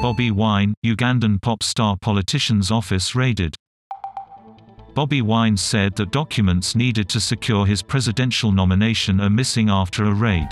Bobby Wine, Ugandan pop star politician's office raided. Bobby Wine said that documents needed to secure his presidential nomination are missing after a raid.